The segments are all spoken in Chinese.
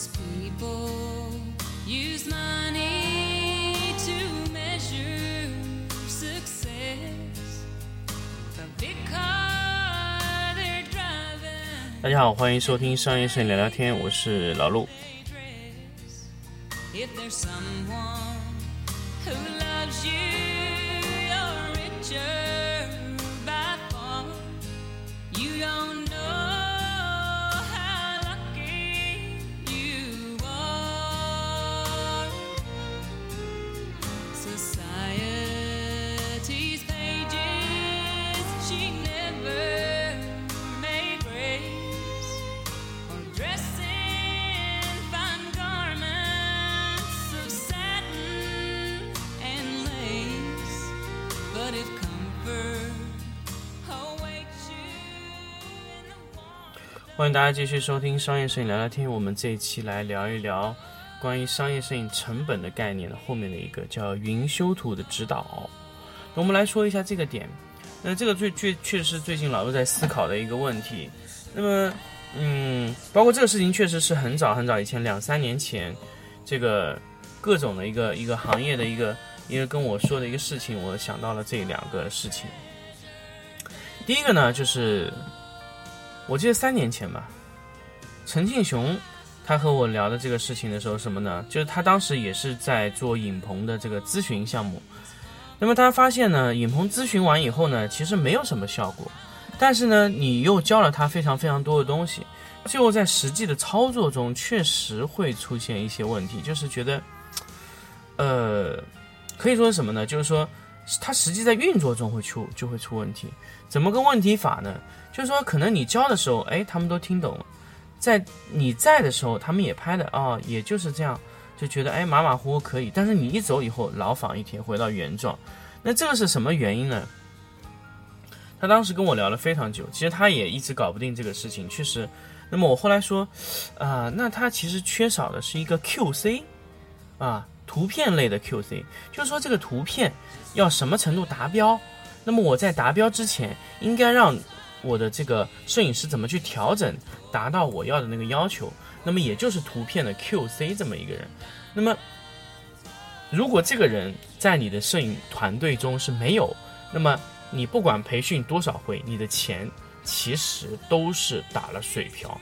Most people use money to measure success. The big car they're driving. 大家好，欢迎收听商业摄影聊聊天，我是老陆。If there's someone who loves you, you're richer by far. You don't 欢迎大家继续收听商业摄影聊聊天。我们这一期来聊一聊关于商业摄影成本的概念的后面的一个叫云修图的指导。我们来说一下这个点。那这个最最确实是最近老陆在思考的一个问题。那么，嗯，包括这个事情确实是很早很早以前，两三年前，这个各种的一个一个行业的一个一个跟我说的一个事情，我想到了这两个事情。第一个呢，就是我记得三年前吧，陈庆雄他和我聊的这个事情的时候，什么呢？就是他当时也是在做影棚的这个咨询项目。那么他发现呢，影棚咨询完以后呢，其实没有什么效果，但是呢，你又教了他非常非常多的东西，最后在实际的操作中确实会出现一些问题，就是觉得，呃，可以说是什么呢？就是说，他实际在运作中会出就会出问题。怎么个问题法呢？就是说，可能你教的时候，哎，他们都听懂了，在你在的时候，他们也拍的哦，也就是这样，就觉得哎马马虎虎可以。但是你一走以后，老仿一天，回到原状，那这个是什么原因呢？他当时跟我聊了非常久，其实他也一直搞不定这个事情，确实。那么我后来说，啊、那他其实缺少的是一个 QC，啊，图片类的 QC，就是说这个图片要什么程度达标。那么我在达标之前，应该让我的这个摄影师怎么去调整，达到我要的那个要求。那么也就是图片的 QC 这么一个人。那么如果这个人在你的摄影团队中是没有，那么你不管培训多少回，你的钱其实都是打了水漂。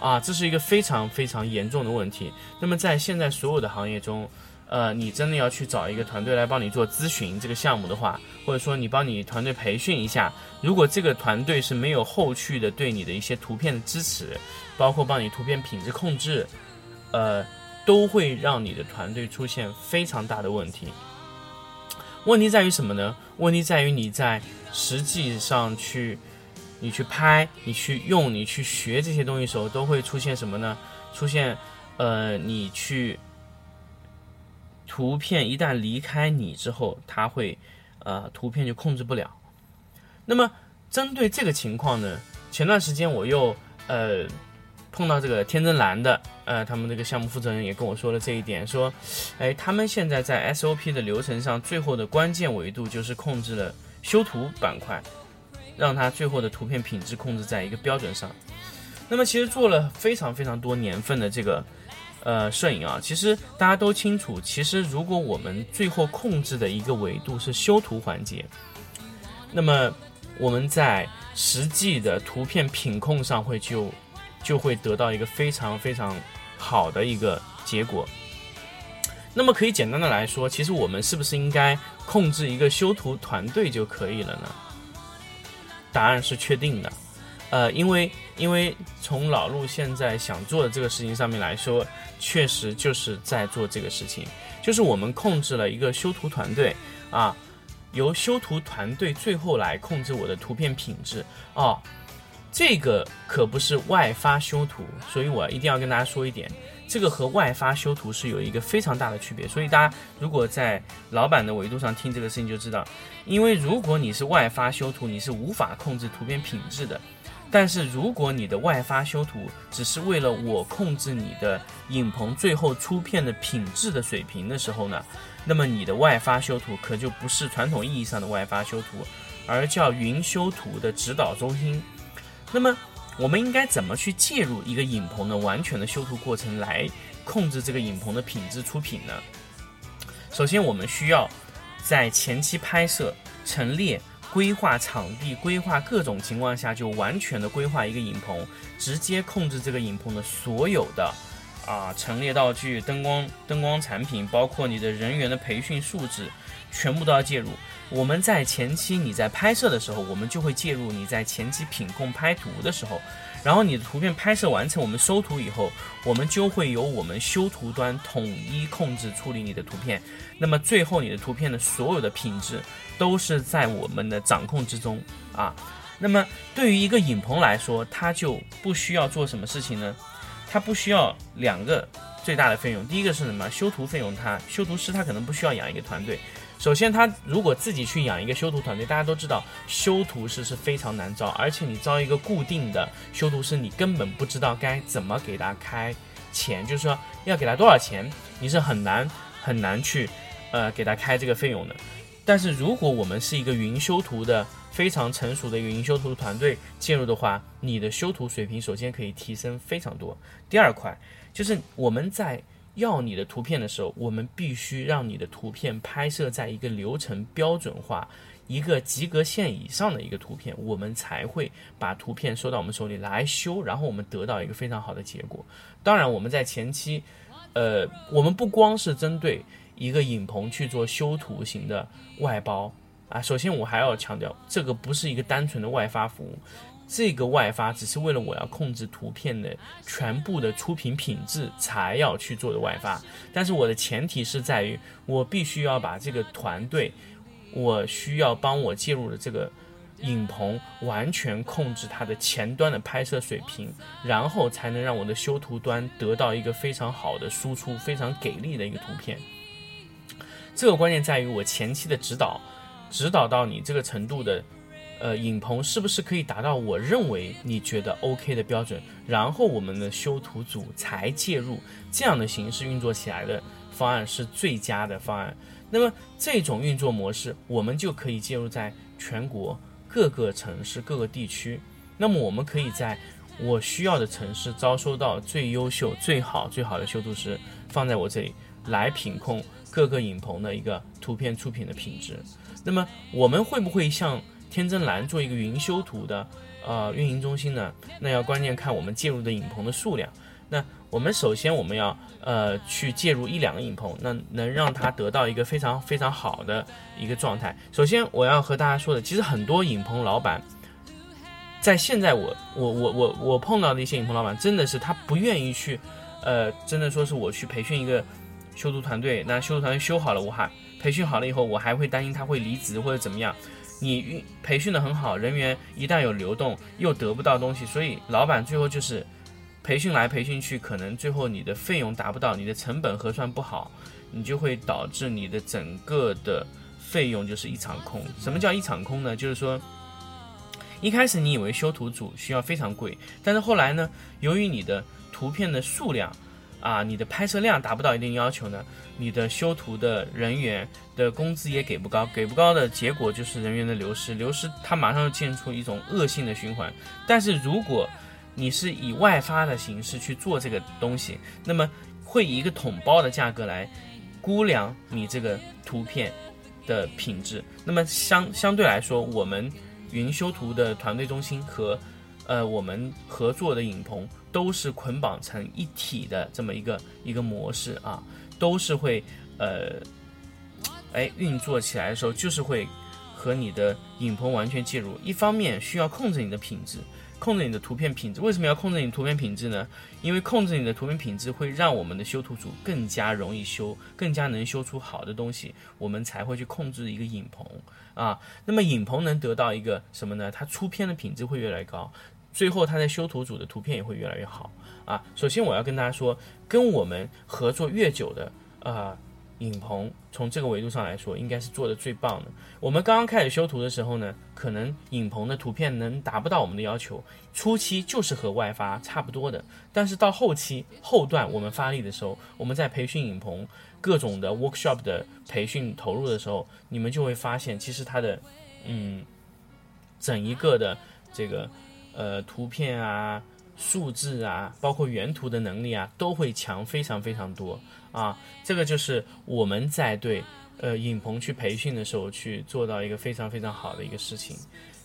啊，这是一个非常非常严重的问题。那么在现在所有的行业中，呃，你真的要去找一个团队来帮你做咨询这个项目的话，或者说你帮你团队培训一下，如果这个团队是没有后续的对你的一些图片的支持，包括帮你图片品质控制，呃，都会让你的团队出现非常大的问题。问题在于什么呢？问题在于你在实际上去，你去拍、你去用、你去学这些东西的时候，都会出现什么呢？出现，呃，你去图片一旦离开你之后，它会，呃，图片就控制不了。那么针对这个情况呢，前段时间我又呃碰到这个天真蓝的，呃，他们这个项目负责人也跟我说了这一点，说，哎，他们现在在 SOP 的流程上，最后的关键维度就是控制了修图板块，让它最后的图片品质控制在一个标准上。那么其实做了非常非常多年份的这个呃摄影啊，其实大家都清楚，其实如果我们最后控制的一个维度是修图环节，那么我们在实际的图片品控上会就就会得到一个非常非常好的一个结果。那么可以简单的来说，其实我们是不是应该控制一个修图团队就可以了呢？答案是确定的。呃，因为因为从老陆现在想做的这个事情上面来说，确实就是在做这个事情，就是我们控制了一个修图团队啊，由修图团队最后来控制我的图片品质哦。这个可不是外发修图，所以我一定要跟大家说一点，这个和外发修图是有一个非常大的区别。所以大家如果在老板的维度上听这个事情就知道，因为如果你是外发修图，你是无法控制图片品质的。但是如果你的外发修图只是为了我控制你的影棚最后出片的品质的水平的时候呢，那么你的外发修图可就不是传统意义上的外发修图，而叫云修图的指导中心。那么我们应该怎么去介入一个影棚的完全的修图过程，来控制这个影棚的品质出品呢？首先，我们需要在前期拍摄、陈列、规划场地、规划各种情况下，就完全的规划一个影棚，直接控制这个影棚的所有的啊陈列道具、灯光、灯光产品，包括你的人员的培训素质，全部都要介入。我们在前期你在拍摄的时候，我们就会介入你在前期品控拍图的时候。然后你的图片拍摄完成，我们收图以后，我们就会由我们修图端统一控制处理你的图片。那么最后你的图片的所有的品质都是在我们的掌控之中啊。那么对于一个影棚来说，它就不需要做什么事情呢？它不需要两个最大的费用。第一个是什么？修图费用，它修图师他可能不需要养一个团队。首先，他如果自己去养一个修图团队，大家都知道修图师是非常难招，而且你招一个固定的修图师，你根本不知道该怎么给他开钱，就是说要给他多少钱，你是很难很难去呃给他开这个费用的。但是如果我们是一个云修图的非常成熟的一个云修图团队介入的话，你的修图水平首先可以提升非常多。第二块就是我们在。要你的图片的时候，我们必须让你的图片拍摄在一个流程标准化、一个及格线以上的一个图片，我们才会把图片收到我们手里来修，然后我们得到一个非常好的结果。当然，我们在前期，呃，我们不光是针对一个影棚去做修图型的外包啊，首先我还要强调，这个不是一个单纯的外发服务。这个外发只是为了我要控制图片的全部的出品品质才要去做的外发，但是我的前提是在于我必须要把这个团队，我需要帮我介入的这个影棚完全控制它的前端的拍摄水平，然后才能让我的修图端得到一个非常好的输出，非常给力的一个图片。这个关键在于我前期的指导，指导到你这个程度的。呃，影棚是不是可以达到我认为你觉得 OK 的标准？然后我们的修图组才介入，这样的形式运作起来的方案是最佳的方案。那么这种运作模式，我们就可以介入在全国各个城市、各个地区。那么我们可以在我需要的城市招收到最优秀、最好、最好的修图师，放在我这里来品控各个影棚的一个图片出品的品质。那么我们会不会像？天真蓝做一个云修图的呃运营中心呢，那要关键看我们介入的影棚的数量。那我们首先我们要呃去介入一两个影棚，那能让它得到一个非常非常好的一个状态。首先我要和大家说的，其实很多影棚老板，在现在我我我我我碰到的一些影棚老板，真的是他不愿意去，呃，真的说是我去培训一个修图团队，那修图团队修好了，我还培训好了以后，我还会担心他会离职或者怎么样。你运培训的很好，人员一旦有流动，又得不到东西，所以老板最后就是培训来培训去，可能最后你的费用达不到，你的成本核算不好，你就会导致你的整个的费用就是一场空。什么叫一场空呢？就是说，一开始你以为修图组需要非常贵，但是后来呢，由于你的图片的数量。啊，你的拍摄量达不到一定要求呢，你的修图的人员的工资也给不高，给不高的结果就是人员的流失，流失它马上就进入一种恶性的循环。但是如果你是以外发的形式去做这个东西，那么会以一个统包的价格来估量你这个图片的品质。那么相相对来说，我们云修图的团队中心和呃我们合作的影棚。都是捆绑成一体的这么一个一个模式啊，都是会呃，哎运作起来的时候就是会和你的影棚完全介入。一方面需要控制你的品质，控制你的图片品质。为什么要控制你图片品质呢？因为控制你的图片品质会让我们的修图组更加容易修，更加能修出好的东西，我们才会去控制一个影棚啊。那么影棚能得到一个什么呢？它出片的品质会越来越高。最后，他在修图组的图片也会越来越好啊。首先，我要跟大家说，跟我们合作越久的啊影棚，从这个维度上来说，应该是做的最棒的。我们刚刚开始修图的时候呢，可能影棚的图片能达不到我们的要求，初期就是和外发差不多的。但是到后期后段，我们发力的时候，我们在培训影棚各种的 workshop 的培训投入的时候，你们就会发现，其实它的嗯整一个的这个。呃图片啊、数字啊，包括原图的能力啊，都会强非常非常多啊。这个就是我们在对呃影棚去培训的时候去做到一个非常非常好的一个事情。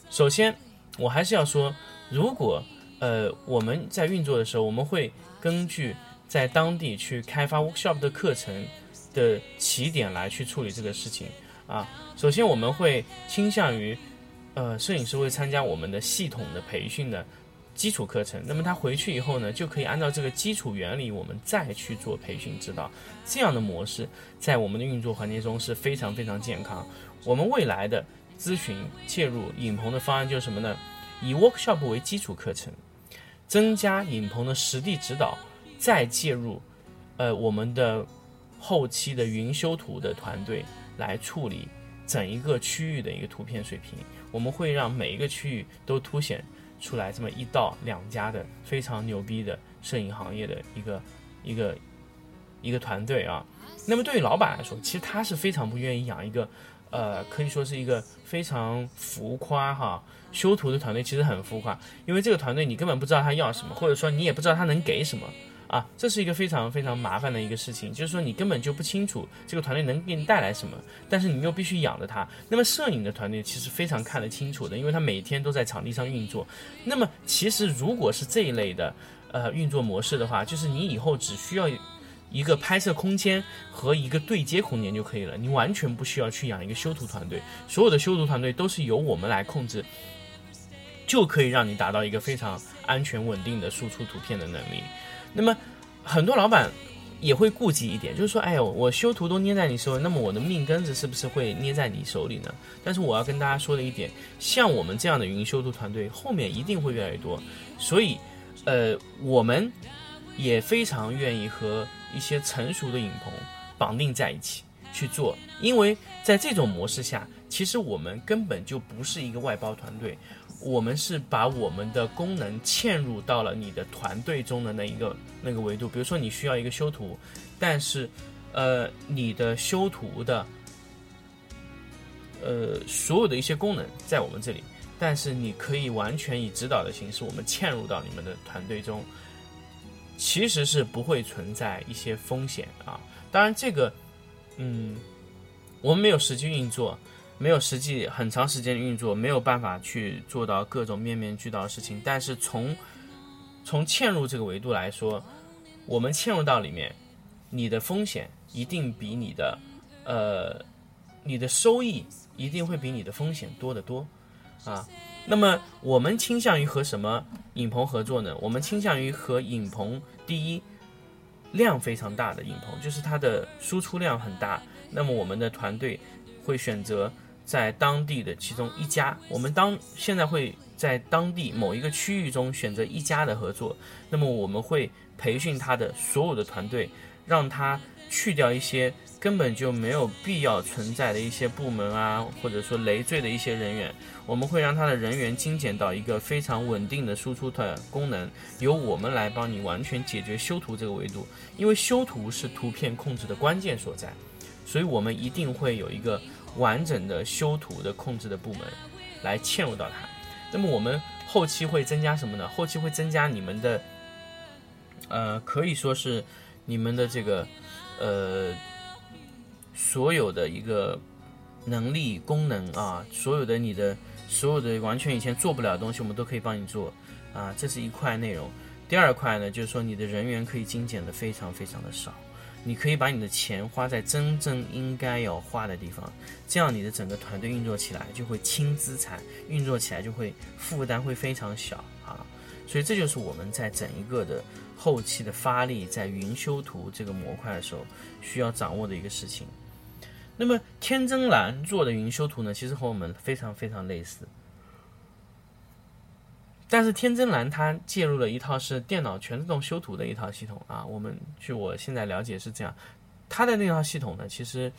首先，我还是要说，如果呃我们在运作的时候，我们会根据在当地去开发 workshop 的课程的起点来去处理这个事情啊。首先，我们会倾向于，呃，摄影师会参加我们的系统的培训的基础课程。那么他回去以后呢，就可以按照这个基础原理，我们再去做培训指导。这样的模式在我们的运作环节中是非常非常健康。我们未来的咨询介入影棚的方案就是什么呢？以 workshop 为基础课程，增加影棚的实地指导，再介入，呃，我们的后期的云修图的团队来处理。整一个区域的一个图片水平，我们会让每一个区域都凸显出来这么一到两家的非常牛逼的摄影行业的一个一个一个团队啊。那么对于老板来说，其实他是非常不愿意养一个呃，可以说是一个非常浮夸哈修图的团队，其实很浮夸，因为这个团队你根本不知道他要什么，或者说你也不知道他能给什么。啊，这是一个非常非常麻烦的一个事情，就是说你根本就不清楚这个团队能给你带来什么，但是你又必须养着它。那么摄影的团队其实非常看得清楚的，因为他每天都在场地上运作。那么其实如果是这一类的呃运作模式的话，就是你以后只需要一个拍摄空间和一个对接空间就可以了，你完全不需要去养一个修图团队，所有的修图团队都是由我们来控制，就可以让你达到一个非常安全稳定的输出图片的能力。那么，很多老板也会顾忌一点，就是说，哎呦，我修图都捏在你手里，那么我的命根子是不是会捏在你手里呢？但是我要跟大家说的一点，像我们这样的云修图团队，后面一定会越来越多，所以，呃，我们也非常愿意和一些成熟的影棚绑定在一起去做，因为在这种模式下，其实我们根本就不是一个外包团队。我们是把我们的功能嵌入到了你的团队中的那一个那个维度，比如说你需要一个修图，但是，呃，你的修图的，呃，所有的一些功能在我们这里，但是你可以完全以指导的形式，我们嵌入到你们的团队中，其实是不会存在一些风险啊。当然，这个，嗯，我们没有实际运作。没有实际很长时间的运作，没有办法去做到各种面面俱到的事情。但是从从嵌入这个维度来说，我们嵌入到里面，你的风险一定比你的呃你的收益一定会比你的风险多得多啊。那么我们倾向于和什么影棚合作呢？我们倾向于和影棚第一量非常大的影棚，就是它的输出量很大。那么我们的团队会选择。在当地的其中一家，我们当现在会在当地某一个区域中选择一家的合作，那么我们会培训他的所有的团队，让它去掉一些根本就没有必要存在的一些部门啊，或者说累赘的一些人员，我们会让他的人员精简到一个非常稳定的输出的功能，由我们来帮你完全解决修图这个维度，因为修图是图片控制的关键所在，所以我们一定会有一个。完整的修图的控制的部门来嵌入到它，那么我们后期会增加什么呢？后期会增加你们的，呃，可以说是你们的这个呃所有的一个能力功能啊，所有的你的所有的完全以前做不了的东西，我们都可以帮你做啊，这是一块内容。第二块呢，就是说你的人员可以精简的非常非常的少。你可以把你的钱花在真正应该要花的地方，这样你的整个团队运作起来就会轻资产，运作起来就会负担会非常小啊。所以这就是我们在整一个的后期的发力，在云修图这个模块的时候需要掌握的一个事情。那么天真蓝做的云修图呢，其实和我们非常非常类似。但是天真蓝它介入了一套是电脑全自动修图的一套系统啊，我们据我现在了解是这样，它的那套系统呢，其实，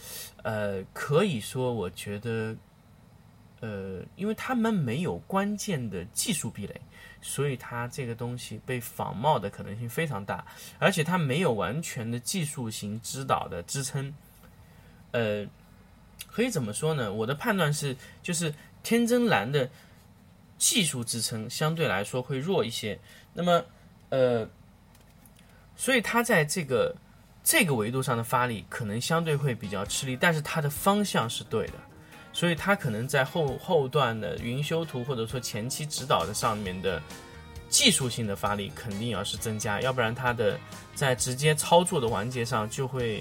呃，可以说我觉得，呃，因为他们没有关键的技术壁垒，所以它这个东西被仿冒的可能性非常大，而且它没有完全的技术型指导的支撑，呃，可以怎么说呢？我的判断是，就是天真蓝的。技术支撑相对来说会弱一些。那么，呃，所以它在这个这个维度上的发力可能相对会比较吃力，但是它的方向是对的，所以它可能在后后段的云修图或者说前期指导的上面的技术性的发力肯定要是增加，要不然它的在直接操作的环节上就会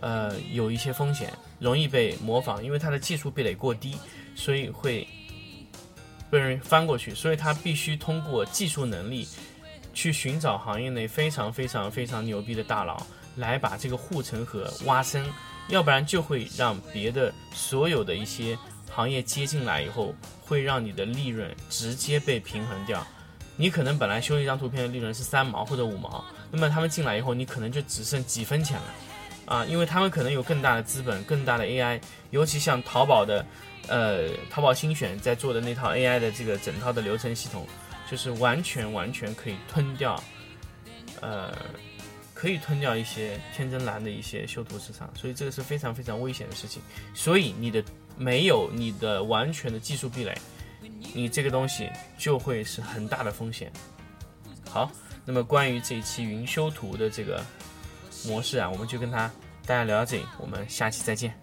呃有一些风险，容易被模仿，因为它的技术壁垒过低，所以会被人翻过去，所以它必须通过技术能力。去寻找行业内非常非常非常牛逼的大佬，来把这个护城河挖深，要不然就会让别的所有的一些行业接进来以后，会让你的利润直接被平衡掉。你可能本来修一张图片的利润是三毛或者五毛，那么他们进来以后，你可能就只剩几分钱了，啊，因为他们可能有更大的资本、更大的 AI，尤其像淘宝的，呃，淘宝精选在做的那套 AI 的这个整套的流程系统。就是完全完全可以吞掉，呃，可以吞掉一些天真蓝的一些修图市场，所以这个是非常非常危险的事情。所以你的没有你的完全的技术壁垒，你这个东西就会是很大的风险。好，那么关于这一期云修图的这个模式啊，我们就跟他大家聊到这里，我们下期再见。